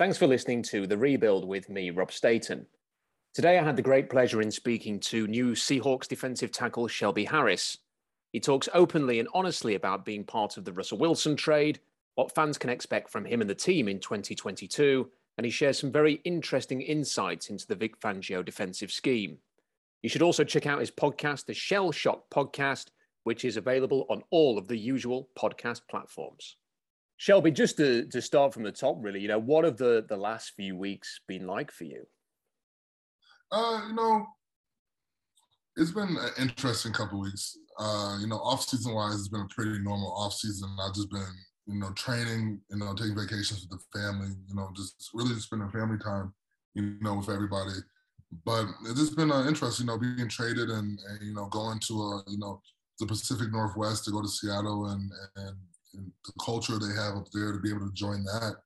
Thanks for listening to The Rebuild with me, Rob Staten. Today, I had the great pleasure in speaking to new Seahawks defensive tackle Shelby Harris. He talks openly and honestly about being part of the Russell Wilson trade, what fans can expect from him and the team in 2022, and he shares some very interesting insights into the Vic Fangio defensive scheme. You should also check out his podcast, the Shel-Shocked Podcast, which is available on all of the usual podcast platforms. Shelby, just to, to start from the top, really, you know, what have the, the last few weeks been like for you? Uh, you know, it's been an interesting couple weeks. Uh, you know, off season wise, it's been a pretty normal off season. I've just been, you know, training, you know, taking vacations with the family, you know, just really just spending family time, you know, with everybody. But it's just been uh, interesting, you know, being traded and, and you know going to a, you know, the Pacific Northwest to go to Seattle and and and the culture they have up there to be able to join that,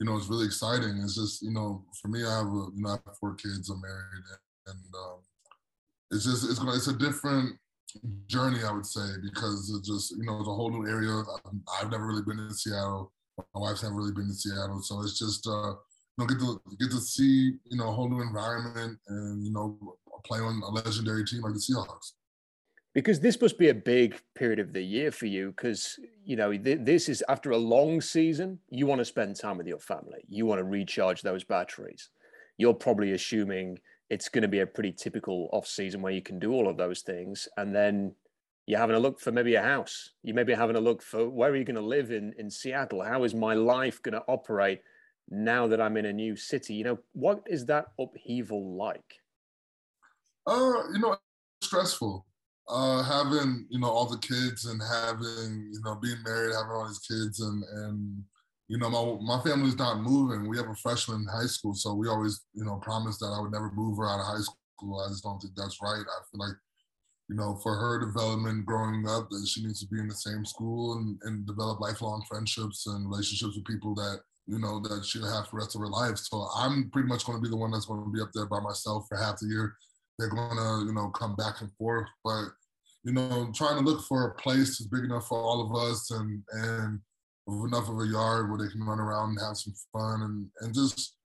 you know, it's really exciting. It's just, you know, for me, I have, a, you know, I have four kids. I'm married, and, um, it's just, it's it's a different journey, I would say, because it's just, you know, it's a whole new area. I've never really been in Seattle. My wife's never really been to Seattle, so it's just, uh, you know, get to get to see, you know, a whole new environment, and you know, play on a legendary team like the Seahawks because this must be a big period of the year for you because you know th- this is after a long season you want to spend time with your family. You want to recharge those batteries. You're probably assuming it's going to be a pretty typical off season where you can do all of those things and then you're having a look for maybe a house. You may be having a look for where are you going to live in in seattle? How is my life going to operate now that i'm in a new city? You know what is that upheaval like? Uh you know stressful uh, having you know all the kids and having you know being married, having all these kids, and and you know my my family's not moving. We have a freshman in high school, so we always you know promised that I would never move her out of high school. I just don't think that's right. I feel like you know for her development growing up, that she needs to be in the same school and, and develop lifelong friendships and relationships with people that you know that she'll have for the rest of her life. So I'm pretty much going to be the one that's going to be up there by myself for half the year they're to you know come back and forth but you know trying to look for a place that's big enough for all of us and and enough of a yard where they can run around and have some fun and and just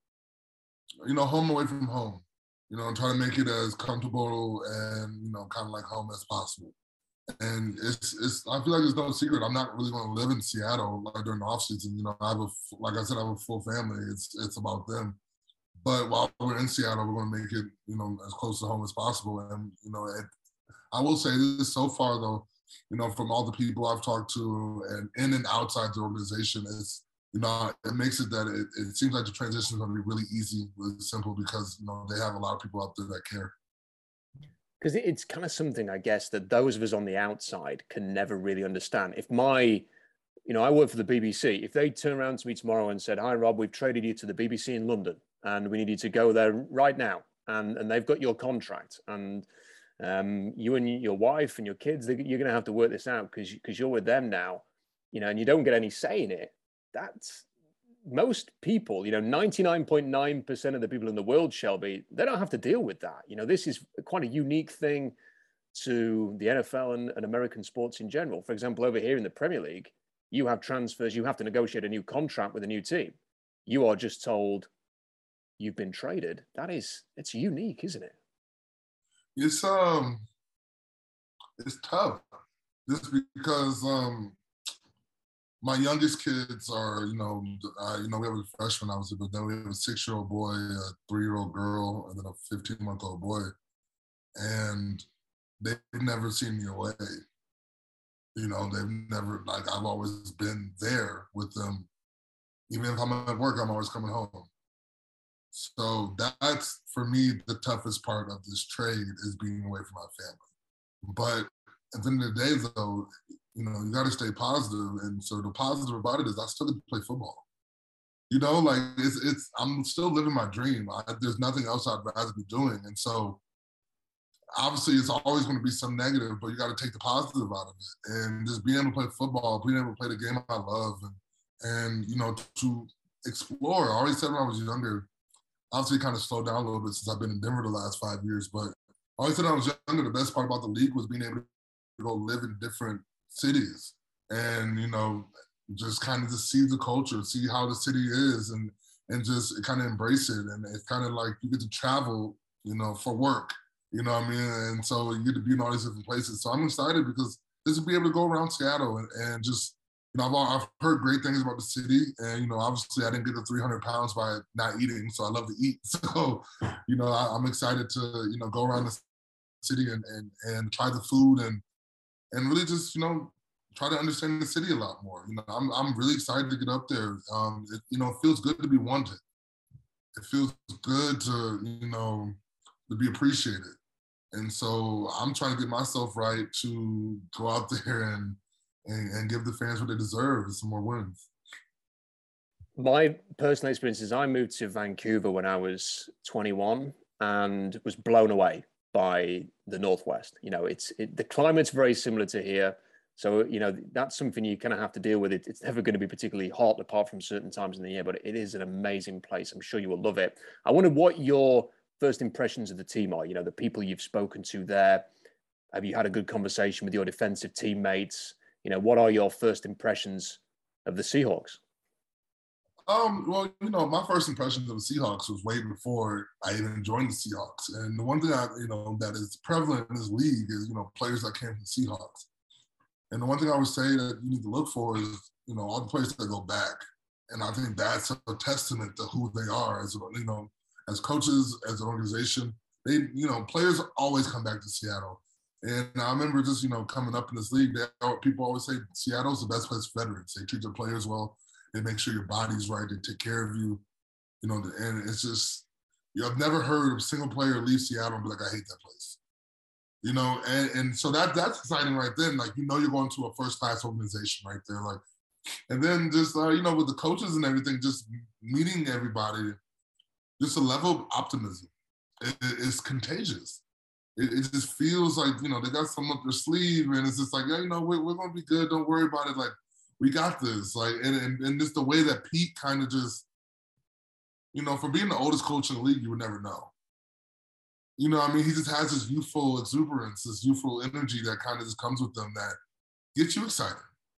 you know home away from home you know and try to make it as comfortable and you know kind of like home as possible and it's it's I feel like it's no secret. I'm not really to live in Seattle like during the off season. You know, I have a like I said, I have a full family. It's it's about them. But while we're in Seattle, we're going to make it, you know, as close to home as possible. And you know, it, I will say this so far though, you know, from all the people I've talked to and in and outside the organization, it's you know, it makes it that it, it seems like the transition is going to be really easy, really simple because you know they have a lot of people out there that care. Because it's kind of something, I guess, that those of us on the outside can never really understand. If my, you know, I work for the BBC. If they turn around to me tomorrow and said, "Hi, Rob, we've traded you to the BBC in London," and we need you to go there right now. And, and they've got your contract. And um, you and your wife and your kids, you're going to have to work this out because because you're with them now, you know, and you don't get any say in it. That's most people, you know, 99.9% of the people in the world, Shelby, they don't have to deal with that. You know, this is quite a unique thing to the NFL and, and American sports in general. For example, over here in the Premier League, you have transfers, you have to negotiate a new contract with a new team. You are just told, you've been traded. That is, it's unique, isn't it? It's um, it's tough, just because um, my youngest kids are, you know, uh, you know, we have a freshman, I obviously, but then we have a six-year-old boy, a three-year-old girl, and then a 15-month-old boy, and they've never seen me away. You know, they've never like I've always been there with them. Even if I'm at work, I'm always coming home. So that's for me the toughest part of this trade is being away from my family. But at the end of the day, though, you know, you got to stay positive. And so the positive about it is I still get to play football. You know, like it's it's I'm still living my dream. I, there's nothing else I'd rather be doing. And so obviously it's always going to be some negative, but you got to take the positive out of it and just being able to play football, being able to play the game I love, and and you know to explore. I always said when I was younger, obviously kind of slowed down a little bit since I've been in Denver the last five years. But I always said I was younger, the best part about the league was being able to go live in different cities and, you know, just kind of just see the culture, see how the city is and and just kind of embrace it. And it's kind of like you get to travel, you know, for work. You know what I mean? And so you get to be in all these different places. So I'm excited because just to be able to go around Seattle and, and just you know, I've, I've heard great things about the city, and you know, obviously, I didn't get the 300 pounds by not eating, so I love to eat. So, you know, I, am excited to you know go around the city and and and try the food and and really just you know try to understand the city a lot more. You know, I'm I'm really excited to get up there. Um, it, you know, it feels good to be wanted. It feels good to you know to be appreciated, and so I'm trying to get myself right to go out there and and, and give the fans what they deserve some more wins. My personal experience is I moved to Vancouver when I was 21 and was blown away by the Northwest. You know, it's it, the climate's very similar to here. So, you know, that's something you kind of have to deal with. It, it's never going to be particularly hot apart from certain times in the year, but it is an amazing place. I'm sure you will love it. I wonder what your first impressions of the team are, you know, the people you've spoken to there. Have you had a good conversation with your defensive teammates? you know, what are your first impressions of the Seahawks? Um, well, you know, my first impressions of the Seahawks was way before I even joined the Seahawks. And the one thing I, you know, that is prevalent in this league is, you know, players that came from the Seahawks. And the one thing I would say that you need to look for is, you know, all the players that go back. And I think that's a testament to who they are as, you know, as coaches, as an organization. They, you know, players always come back to Seattle. And I remember just, you know, coming up in this league, they, people always say Seattle's the best place for veterans. They treat their players well. They make sure your body's right. They take care of you. You know, and it's just, you know, I've never heard a single player leave Seattle and be like, I hate that place. You know, and, and so that that's exciting right then. Like, you know, you're going to a first class organization right there. Like, and then just, uh, you know, with the coaches and everything, just meeting everybody, just a level of optimism it, it's contagious it, it, just feels like you know they got something up their sleeve, and it's just like yeah, you know we're, we're gonna be good. Don't worry about it. Like we got this. Like and and, and just the way that Pete kind of just you know for being the oldest coach in the league, you would never know. You know, I mean, he just has this youthful exuberance, this youthful energy that kind of just comes with them that gets you excited.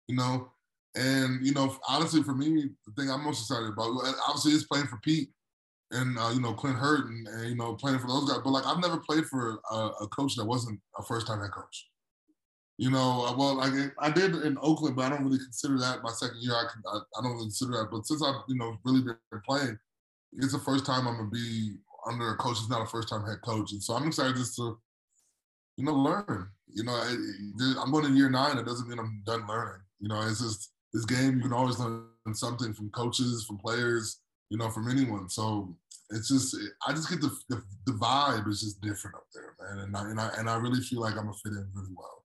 You know, and you know, honestly, for me, the thing I'm most excited about, obviously, is playing for Pete and uh, you know Clint Hurtt and, and, you know playing for those guys. But like I've never played for a, a coach that wasn't a first time head coach. You know, uh, well, like I did in Oakland, but I don't really consider that my second year. I, can, I, I don't really consider that. But since I've you know really been playing, it's the first time I'm gonna be under a coach that's not a first time head coach, and so I'm excited just to you know learn. You know, I, I'm going to year nine. It doesn't mean I'm done learning. You know, it's just this game. You can always learn something from coaches, from players, you know, from anyone. So it's just I just get the, the, the vibe is just different up there, man, and I, and I and I really feel like I'm gonna fit in really well.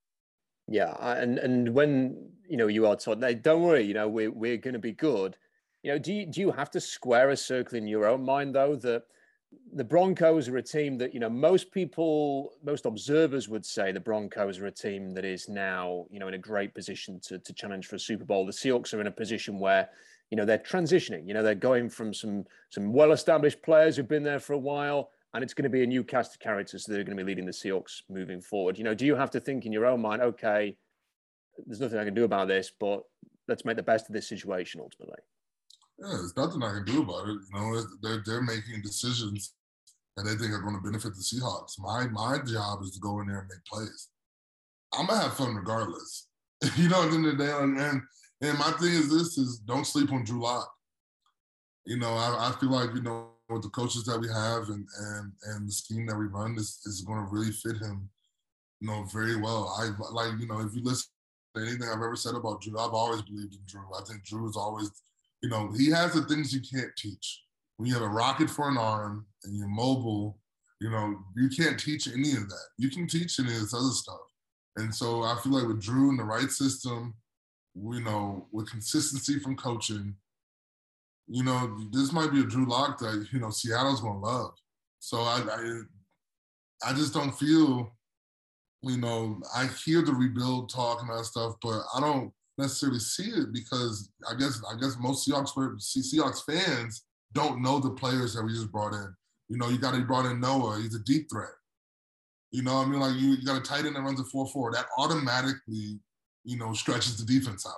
Yeah, and and when you know you are told, hey, don't worry, you know we're we're gonna be good. You know, do you do you have to square a circle in your own mind though that the Broncos are a team that you know most people, most observers would say the Broncos are a team that is now you know in a great position to to challenge for a Super Bowl. The Seahawks are in a position where you know they're transitioning you know they're going from some some well established players who've been there for a while and it's going to be a new cast of characters that are going to be leading the Seahawks moving forward. You know do you have to think in your own mind okay there's nothing I can do about this but let's make the best of this situation ultimately yeah there's nothing I can do about it. You know they're, they're making decisions that they think are going to benefit the Seahawks. My my job is to go in there and make plays. I'm gonna have fun regardless. You know at the end of the day and and my thing is this: is don't sleep on Drew Lock. You know, I, I feel like you know with the coaches that we have and and and the scheme that we run is is going to really fit him, you know, very well. I like you know if you listen to anything I've ever said about Drew, I've always believed in Drew. I think Drew is always, you know, he has the things you can't teach. When you have a rocket for an arm and you're mobile, you know, you can't teach any of that. You can teach any of this other stuff. And so I feel like with Drew in the right system, you know, with consistency from coaching, you know, this might be a Drew Lock that you know Seattle's gonna love. So I, I, I just don't feel, you know, I hear the rebuild talk and that stuff, but I don't necessarily see it because I guess I guess most Seahawks Seahawks fans don't know the players that we just brought in. You know, you got to brought in Noah. He's a deep threat. You know, I mean, like you, you got a tight end that runs a four four. That automatically you know, stretches the defense out.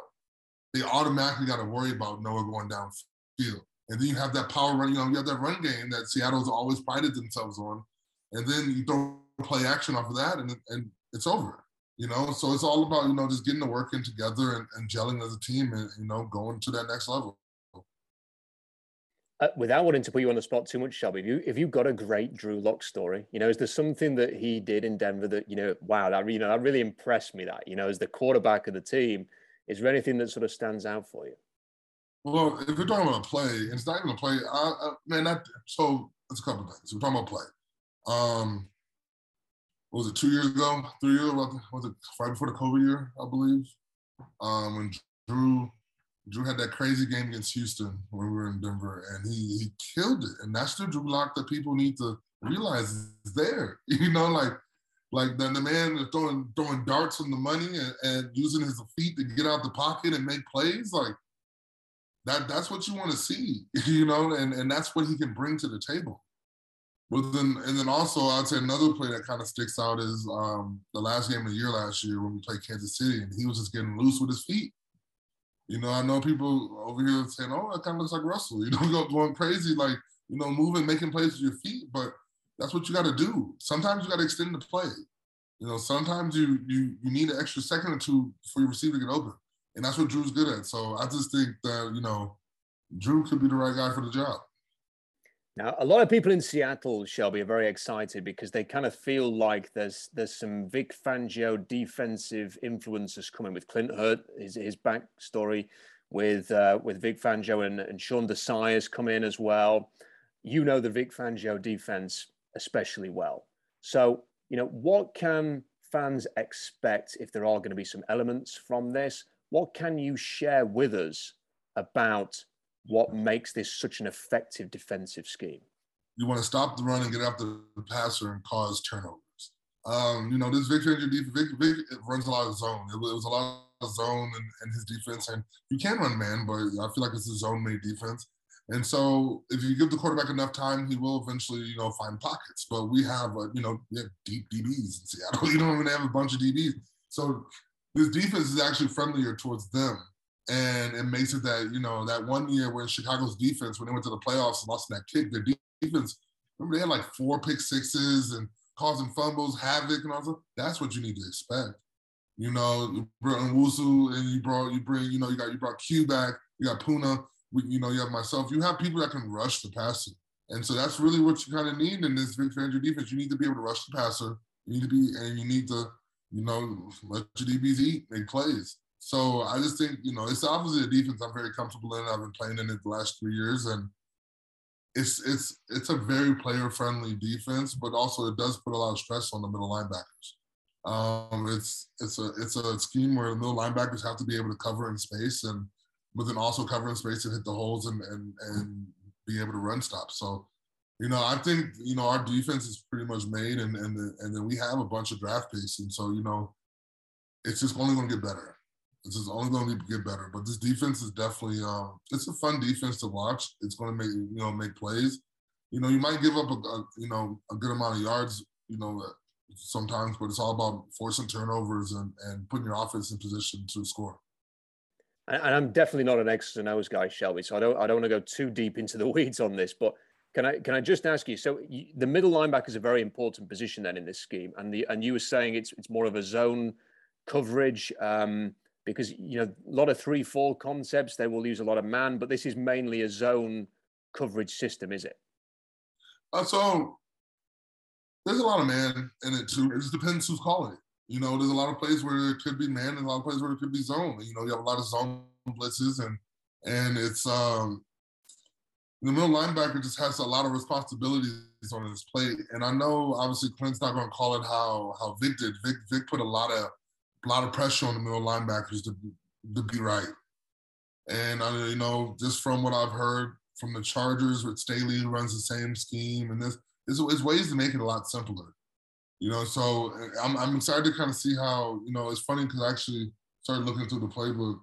They automatically got to worry about Noah going downfield. And then you have that power run, you you have that run game that Seattle's always prided themselves on. And then you throw play action off of that and, and it's over. You know, so it's all about, you know, just getting the work in together and, and gelling as a team and, you know, going to that next level. Uh, without wanting to put you on the spot too much, Shelby, if you if you've got a great Drew Lock story, you know, is there something that he did in Denver that you know, wow, that you know, that really impressed me. That you know, as the quarterback of the team, is there anything that sort of stands out for you? Well, if we're talking about a play, it's not even a play. I, I, man, that so it's a couple things. We're talking about play. Um, was it two years ago, three years? Ago? Was it right before the COVID year, I believe? Um, when Drew Drew had that crazy game against Houston when we were in Denver, and he he killed it. And that's the Drew Lock that people need to realize is there. You know, like like the, the man throwing throwing darts on the money and, and using his feet to get out the pocket and make plays. Like that that's what you want to see, you know, and, and that's what he can bring to the table. But then and then also I'd say another play that kind of sticks out is um, the last game of the year last year when we played Kansas City and he was just getting loose with his feet. You know, I know people over here saying, "Oh, that kind of looks like Russell." You know, going crazy, like you know, moving, making plays with your feet. But that's what you got to do. Sometimes you got to extend the play. You know, sometimes you you you need an extra second or two for your receiver to get open, and that's what Drew's good at. So I just think that you know, Drew could be the right guy for the job. Now, a lot of people in Seattle, Shelby, are very excited because they kind of feel like there's there's some Vic Fangio defensive influences coming with Clint Hurtt, his his backstory with uh, with Vic Fangio and, and Sean Desai's come in as well. You know the Vic Fangio defense especially well. So, you know, what can fans expect if there are going to be some elements from this? What can you share with us about what makes this such an effective defensive scheme? You want to stop the run and get after the passer and cause turnovers. Um, you know, this Vic Fangio Vic, Vic runs a lot of zone. It was, a lot of zone and, in, his defense, and you can run man, but I feel like it's a zone-made defense. And so, if you give the quarterback enough time, he will eventually, you know, find pockets. But we have, a, you know, we have deep DBs in Seattle. You don't even have a bunch of DBs. So this defense is actually friendlier towards them and it makes it that, you know, that one year when Chicago's defense, when they went to the playoffs and lost that kick, their defense, remember they had like four pick sixes and causing fumbles, havoc, and all that. That's what you need to expect. You know, brought Nwosu and you brought, you bring, you know, you got, you brought Q back, you got Poona, you know, you have myself. You have people that can rush the passer. And so that's really what you kind of need in this Vic Fangio defense. You need to be able to rush the passer. You need to be, and you need to, you know, let your DBs eat, make plays. So I just think, you know, it's obviously a defense I'm very comfortable in. I've been playing in it the last three years, and it's it's it's a very player friendly defense, but also it does put a lot of stress on the middle linebackers. Um, it's it's a it's a scheme where the middle linebackers have to be able to cover in space and but then also cover in space and hit the holes and and and be able to run stop. So, you know, I think you know our defense is pretty much made, and and and then we have a bunch of draft picks, and so you know, it's just only going to get better. This is only going to get better. But this defense is definitely um, it's a fun defense to watch. It's going to make you know make plays. You know, you might give up a, a you know a good amount of yards. You know, sometimes, but it's all about forcing turnovers and and putting your offense in position to score. And I'm definitely not an X's and O's guy, Shelby. So I don't I don't want to go too deep into the weeds on this, but. Can I can I just ask you? So you, the middle linebacker is a very important position then in this scheme, and the and you were saying it's it's more of a zone coverage. Um, because you know a lot of three four concepts they will use a lot of man but this is mainly a zone coverage system is it? Uh, so there's a lot of man in it too. It just depends who's calling it. You know there's a lot of plays where it could be man and a lot of plays where it could be zone. You know you have a lot of zone blitzes and and it's um the middle linebacker just has a lot of responsibilities on his plate. And i know obviously clint's not going to call it how how vic did. Vic vic put a lot of a lot of pressure on the middle linebackers to, to be right. And I, you know, just from what I've heard from the Chargers with Staley, who runs the same scheme, and this is ways to make it a lot simpler. You know, so I'm I'm excited to kind of see how you know. It's funny because I actually started looking through the playbook,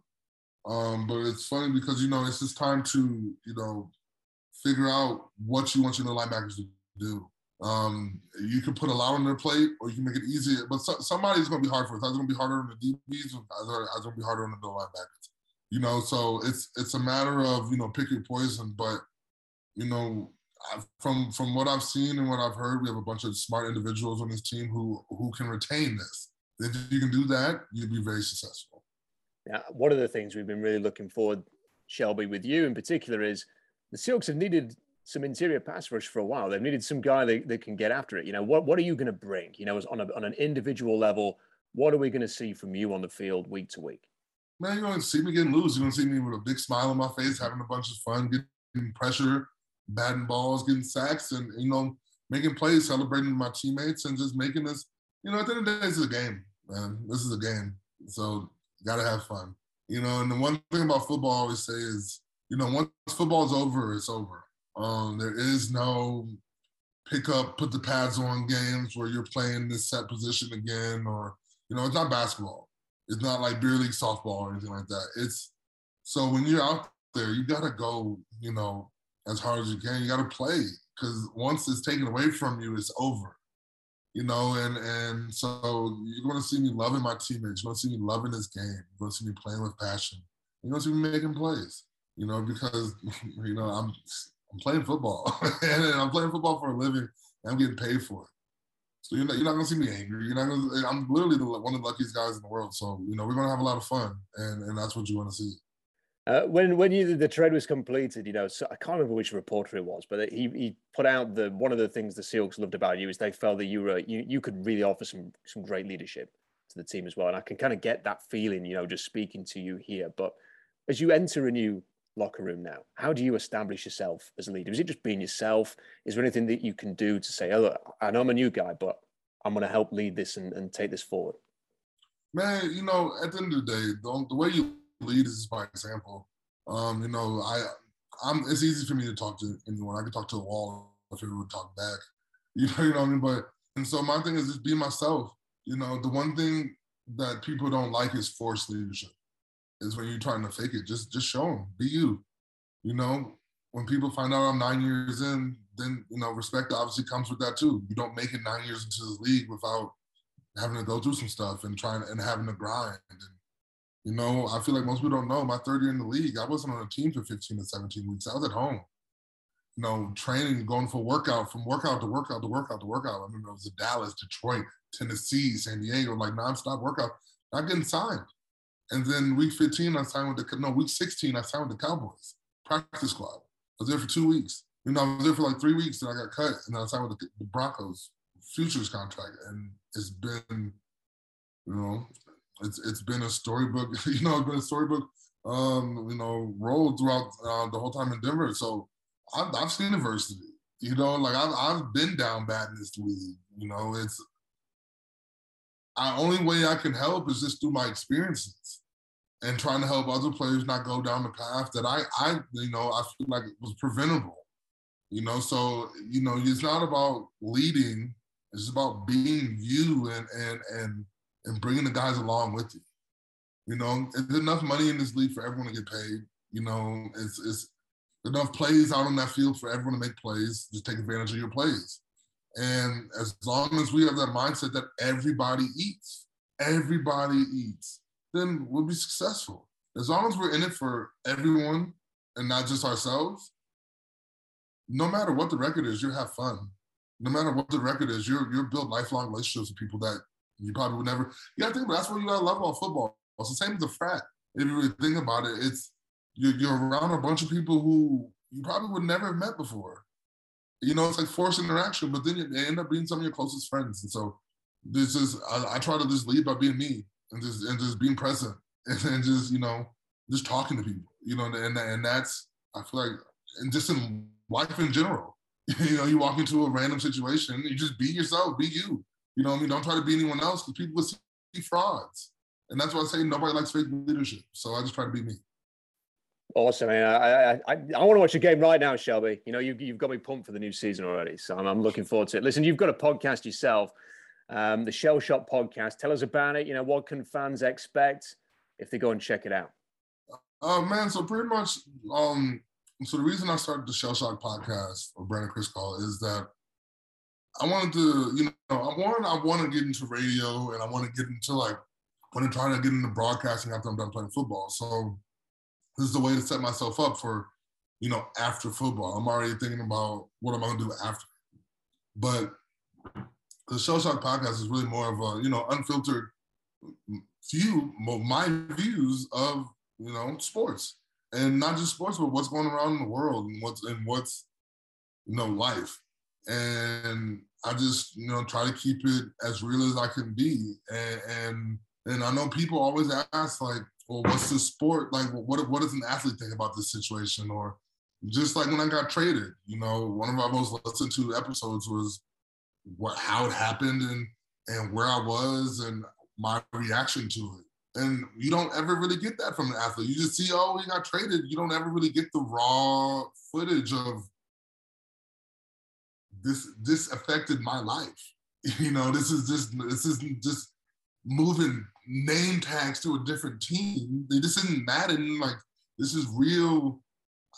um, but it's funny because you know it's just time to you know figure out what you want your middle linebackers to do. Um, you can put a lot on their plate, or you can make it easier. But so, somebody's going to be hard for us. It's going to be harder on the DBs. It's going to be harder on the linebackers. You know, so it's it's a matter of you know pick your poison. But you know, from from what I've seen and what I've heard, we have a bunch of smart individuals on this team who who can retain this. If you can do that, you'll be very successful. Yeah, one of the things we've been really looking forward, Shelby, with you in particular, is the Seahawks have needed some interior pass rush for a while. They've needed some guy that, that can get after it. You know, what what are you going to bring? You know, on a, on an individual level, what are we going to see from you on the field week to week? Man, you're going to see me getting loose. You're going to see me with a big smile on my face, having a bunch of fun, getting pressure, batting balls, getting sacks, and you know, making plays, celebrating my teammates, and just making this. You know, at the end of the day, this is a game, man. This is a game, so gotta have fun. You know, and the one thing about football I always say is, you know, once football's over, it's over. Um, there is no pick up, put the pads on games where you're playing this set position again, or you know, it's not basketball. It's not like beer league softball or anything like that. It's so when you're out there, you gotta go, you know, as hard as you can. You got to play because once it's taken away from you, it's over. You know, and and so you're to see me loving my teammates. You're to see me loving this game. You're to see me playing with passion. You're to see me making plays. You know, because you know I'm I'm playing football and I'm playing football for a living. and I'm getting paid for it. So you're not, you're not gonna see me angry. You're not gonna. I'm literally the, one of the luckiest guys in the world. So you know we're gonna have a lot of fun, and and that's what you want to see. Uh, when when you, the trade was completed, you know, so I can't remember which reporter it was, but he, he put out the one of the things the Seahawks loved about you is they felt that you were you you could really offer some some great leadership to the team as well, and I can kind of get that feeling, you know, just speaking to you here. But as you enter a new locker room now, how do you establish yourself as a leader? Is it just being yourself? Is there anything that you can do to say, oh, look, I know I'm a new guy, but I'm going to help lead this and, and take this forward? Man, you know, at the end of the day, the, the way you lead is by example. Um, you know, I I'm it's easy for me to talk to anyone. I can talk to a wall if it would talk back. You know, you know what I mean? But and so my thing is just be myself. You know, the one thing that people don't like is forced leadership. Is when you're trying to fake it. Just just show them. Be you. You know, when people find out I'm nine years in, then you know respect obviously comes with that too. You don't make it nine years into the league without having to go through some stuff and trying and having to grind and you know, I feel like most people don't know my third year in the league, I wasn't on a team for 15 to 17 weeks. I was at home, you know, training, going for workout, from workout to workout to workout to workout. I remember it was in Dallas, Detroit, Tennessee, San Diego, like nonstop workout, not getting signed. And then week 15, I signed with the, no, week 16, I signed with the Cowboys, practice squad. I was there for two weeks. You know, I was there for like three weeks and I got cut and I signed with the, the Broncos futures contract. And it's been, you know, it's it's been a storybook, you know, it's been a storybook, um, you know, role throughout uh, the whole time in Denver. So I've, I've seen adversity, you know, like I've I've been down bad in this league. You know, it's the only way I can help is just through my experiences and trying to help other players not go down the path that I I you know I feel like it was preventable. You know, so you know, it's not about leading; it's about being you and and and and bringing the guys along with you. You know, there's enough money in this league for everyone to get paid. You know, it's it's enough plays out on that field for everyone to make plays. Just take advantage of your plays. And as long as we have that mindset that everybody eats, everybody eats, then we'll be successful. As long as we're in it for everyone and not just ourselves, no matter what the record is, you have fun. No matter what the record is, you're you're build lifelong relationships with people that you probably would never. You to think that's what you got to love about football. It's the same as a frat. If you really think about it, it's you're, you're around a bunch of people who you probably would never have met before. You know, it's like forced interaction, but then you, end up being some of your closest friends. And so this is I, I, try to just lead by being me and just and just being present and, and just you know just talking to people. You know, and and that's I feel like and just in life in general. You know, you walk into a random situation, you just be yourself, be you. You know I mean? Don't try to be anyone else because people will see frauds. And that's why I say nobody likes fake leadership. So I just try to be me. Awesome, man. I, I, I, want to watch a game right now, Shelby. You know, you've, you've got me pumped for the new season already. So I'm, I'm looking forward to it. Listen, you've got a podcast yourself, um, the Shel-Shocked podcast. Tell us about it. You know, what can fans expect if they go and check it out? Uh, man, so pretty much, um, so the reason I started the Shel-Shocked podcast, or Brandon Chris call, is that I wanted to, you know, I want I want to get into radio and I want to get into like I want to try to get into broadcasting after I'm done playing football. So this is a way to set myself up for you know, after football. I'm already thinking about what I'm gonna do after. But the Shel-Shocked podcast is really more of a, you know, unfiltered view, my views of, you know, sports. And not just sports, but what's going around in the world and what's and what's, you know, life. And I just, you know, try to keep it as real as I can be. And and, and I know people always ask, like, well, what's the sport? Like, what what does an athlete think about this situation? Or just like when I got traded, you know, one of our most listened to episodes was what how it happened and and where I was and my reaction to it. And you don't ever really get that from an athlete. You just see, oh, he got traded. You don't ever really get the raw footage of this. This affected my life. You know, this is just this isn't just moving name tags to a different team. Just isn't Madden. Like this is real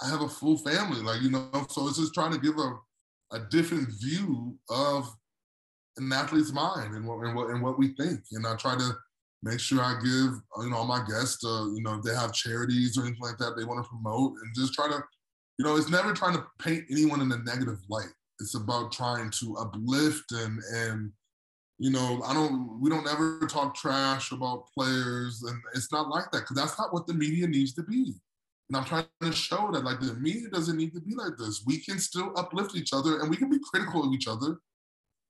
I have a full family, like you know. So it's just trying to give a a different view of an athlete's mind and what and what and what we think. And I try to make sure I give you know all my guests, uh, you know, if they have charities or anything like that they want to promote, and just try to, you know, it's never trying to paint anyone in a negative light. It's about trying to uplift and and you know, I don't, we don't ever talk trash about players, and it's not like that because that's not what the media needs to be. And I'm trying to show that like the media doesn't need to be like this. We can still uplift each other and we can be critical of each other.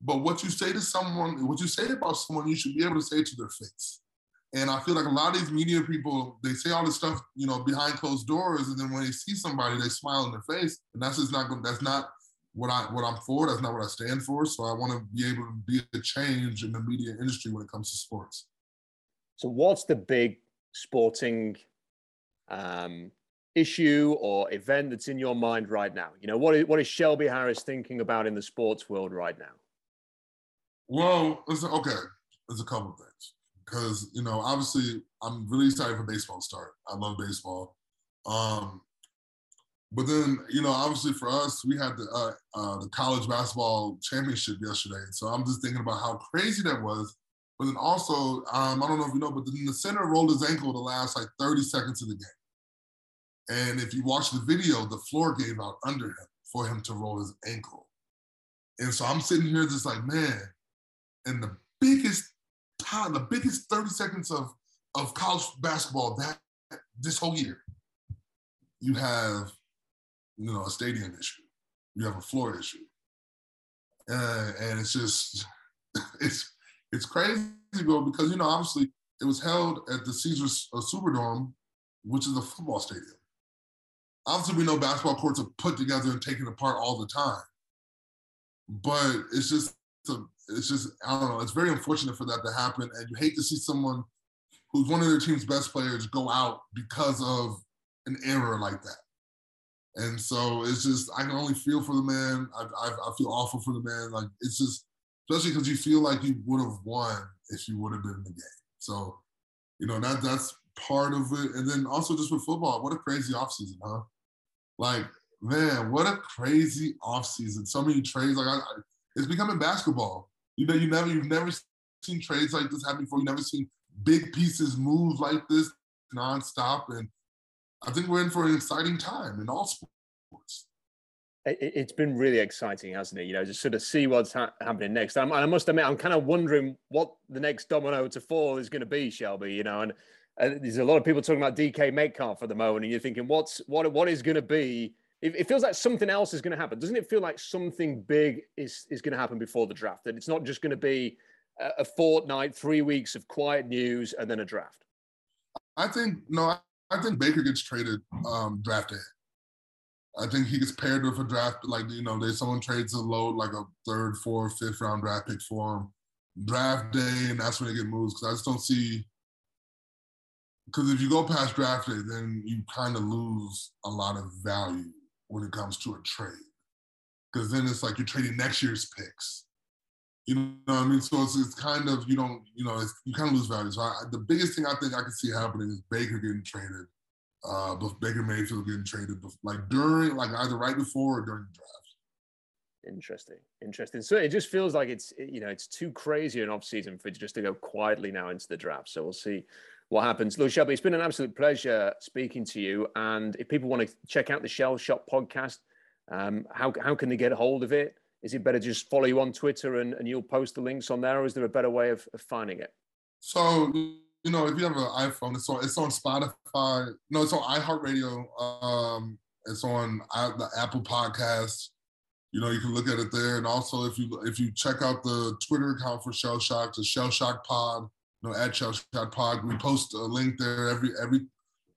But what you say to someone, what you say about someone, you should be able to say to their face. And I feel like a lot of these media people, they say all this stuff, you know, behind closed doors, and then when they see somebody, they smile in their face. And that's just not that's not what I what I'm for. That's not what I stand for. So I want to be able to be a change in the media industry when it comes to sports. So what's the big sporting um, issue or event that's in your mind right now? You know, what is, what is Shelby Harris thinking about in the sports world right now? Well, listen, okay, there's a couple things because you know, obviously, I'm really excited for baseball to start. I love baseball, um, but then you know, obviously for us, we had the uh, uh, the college basketball championship yesterday, so I'm just thinking about how crazy that was. But then also, um, I don't know if you know, but then the center rolled his ankle the last like 30 seconds of the game. And if you watch the video, the floor gave out under him for him to roll his ankle. And so I'm sitting here just like, man, and the biggest time, the biggest 30 seconds of, of college basketball that this whole year, you have, you know, a stadium issue, you have a floor issue. Uh, and it's just, it's it's crazy, bro, because, you know, obviously it was held at the Caesars uh, Superdome, which is a football stadium obviously we know basketball courts are put together and taken apart all the time. But it's just it's just I don't know. It's very unfortunate for that to happen, and you hate to see someone who's one of their team's best players go out because of an error like that. And so it's just I can only feel for the man. I, I, I feel awful for the man. Like it's just especially because you feel like you would have won if you would have been in the game. So you know that that's part of it. And then also just with football, what a crazy offseason, huh? Like, man, what a crazy offseason. So many trades. Like, I, I, it's becoming basketball. You know, you never, you've never seen trades like this happen before. You've never seen big pieces move like this nonstop. And I think we're in for an exciting time in all sports. It's been really exciting, hasn't it? You know, just sort of see what's ha- happening next. I'm, I must admit, I'm kind of wondering what the next domino to fall is going to be, Shelby. You know, and uh, there's a lot of people talking about DK Metcalf at the moment, and you're thinking, what's what what is going to be? It, it, feels like something else is going to happen. Doesn't it feel like something big is is going to happen before the draft? That it's not just going to be a, a fortnight, three weeks of quiet news, and then a draft. I think no. I think Baker gets traded um, draft day. I think he gets paired with a draft, like you know, there's someone trades a low, like a third, fourth, fifth round draft pick for him. Draft day, and that's when they get moves. Because I just don't see because if you go past draft day, then you kind of lose a lot of value when it comes to a trade. Because then it's like you're trading next year's picks. You know what I mean? So it's, it's kind of, you don't, you know, you kind of lose value. So I, the biggest thing I think I can see happening is Baker getting traded, uh, Baker Mayfield getting traded, like during, like either right before or during the draft. Interesting, interesting. So it just feels like it's you know it's too crazy an off season for just to go quietly now into the draft. So we'll see what happens. Look, Shelby, it's been an absolute pleasure speaking to you. And if people want to check out the Shel-Shocked podcast, um, how, how can they get a hold of it? Is it better to just follow you on Twitter and, and you'll post the links on there, or is there a better way of, of finding it? So, you know, if you have an iPhone, it's on it's on Spotify. No, it's on iHeartRadio. Um, it's on the Apple Podcasts. You know, you can look at it there. And also, if you if you check out the Twitter account for Shel-Shocked, the Shel-Shocked Pod, you know, at Shel-Shocked Pod, we post a link there every every.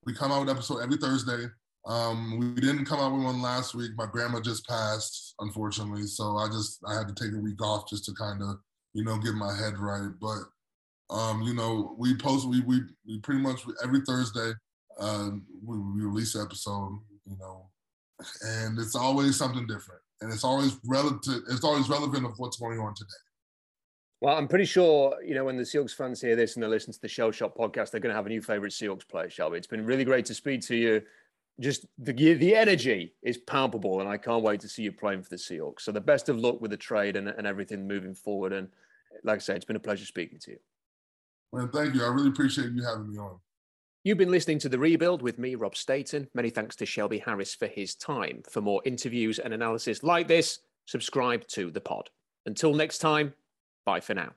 We come out with episode every Thursday. Um, we didn't come out with one last week. My grandma just passed, unfortunately, so I just I had to take a week off just to kind of you know get my head right. But um, you know, we post we we, we pretty much every Thursday uh, we, we release an episode. You know, and it's always something different, and it's always relative. It's always relevant of what's going on today. Well, I'm pretty sure, you know, when the Seahawks fans hear this and they listen to the Shel-Shocked podcast, they're going to have a new favorite Seahawks player, Shelby. It's been really great to speak to you just the the energy is palpable, and I can't wait to see you playing for the Seahawks. So the best of luck with the trade and, and everything moving forward. And like I said, it's been a pleasure speaking to you. Well, thank you. I really appreciate you having me on. You've been listening to The Rebuild with me, Rob Staten. Many thanks to Shelby Harris for his time. For more interviews and analysis like this, subscribe to the pod. Until next time, bye for now.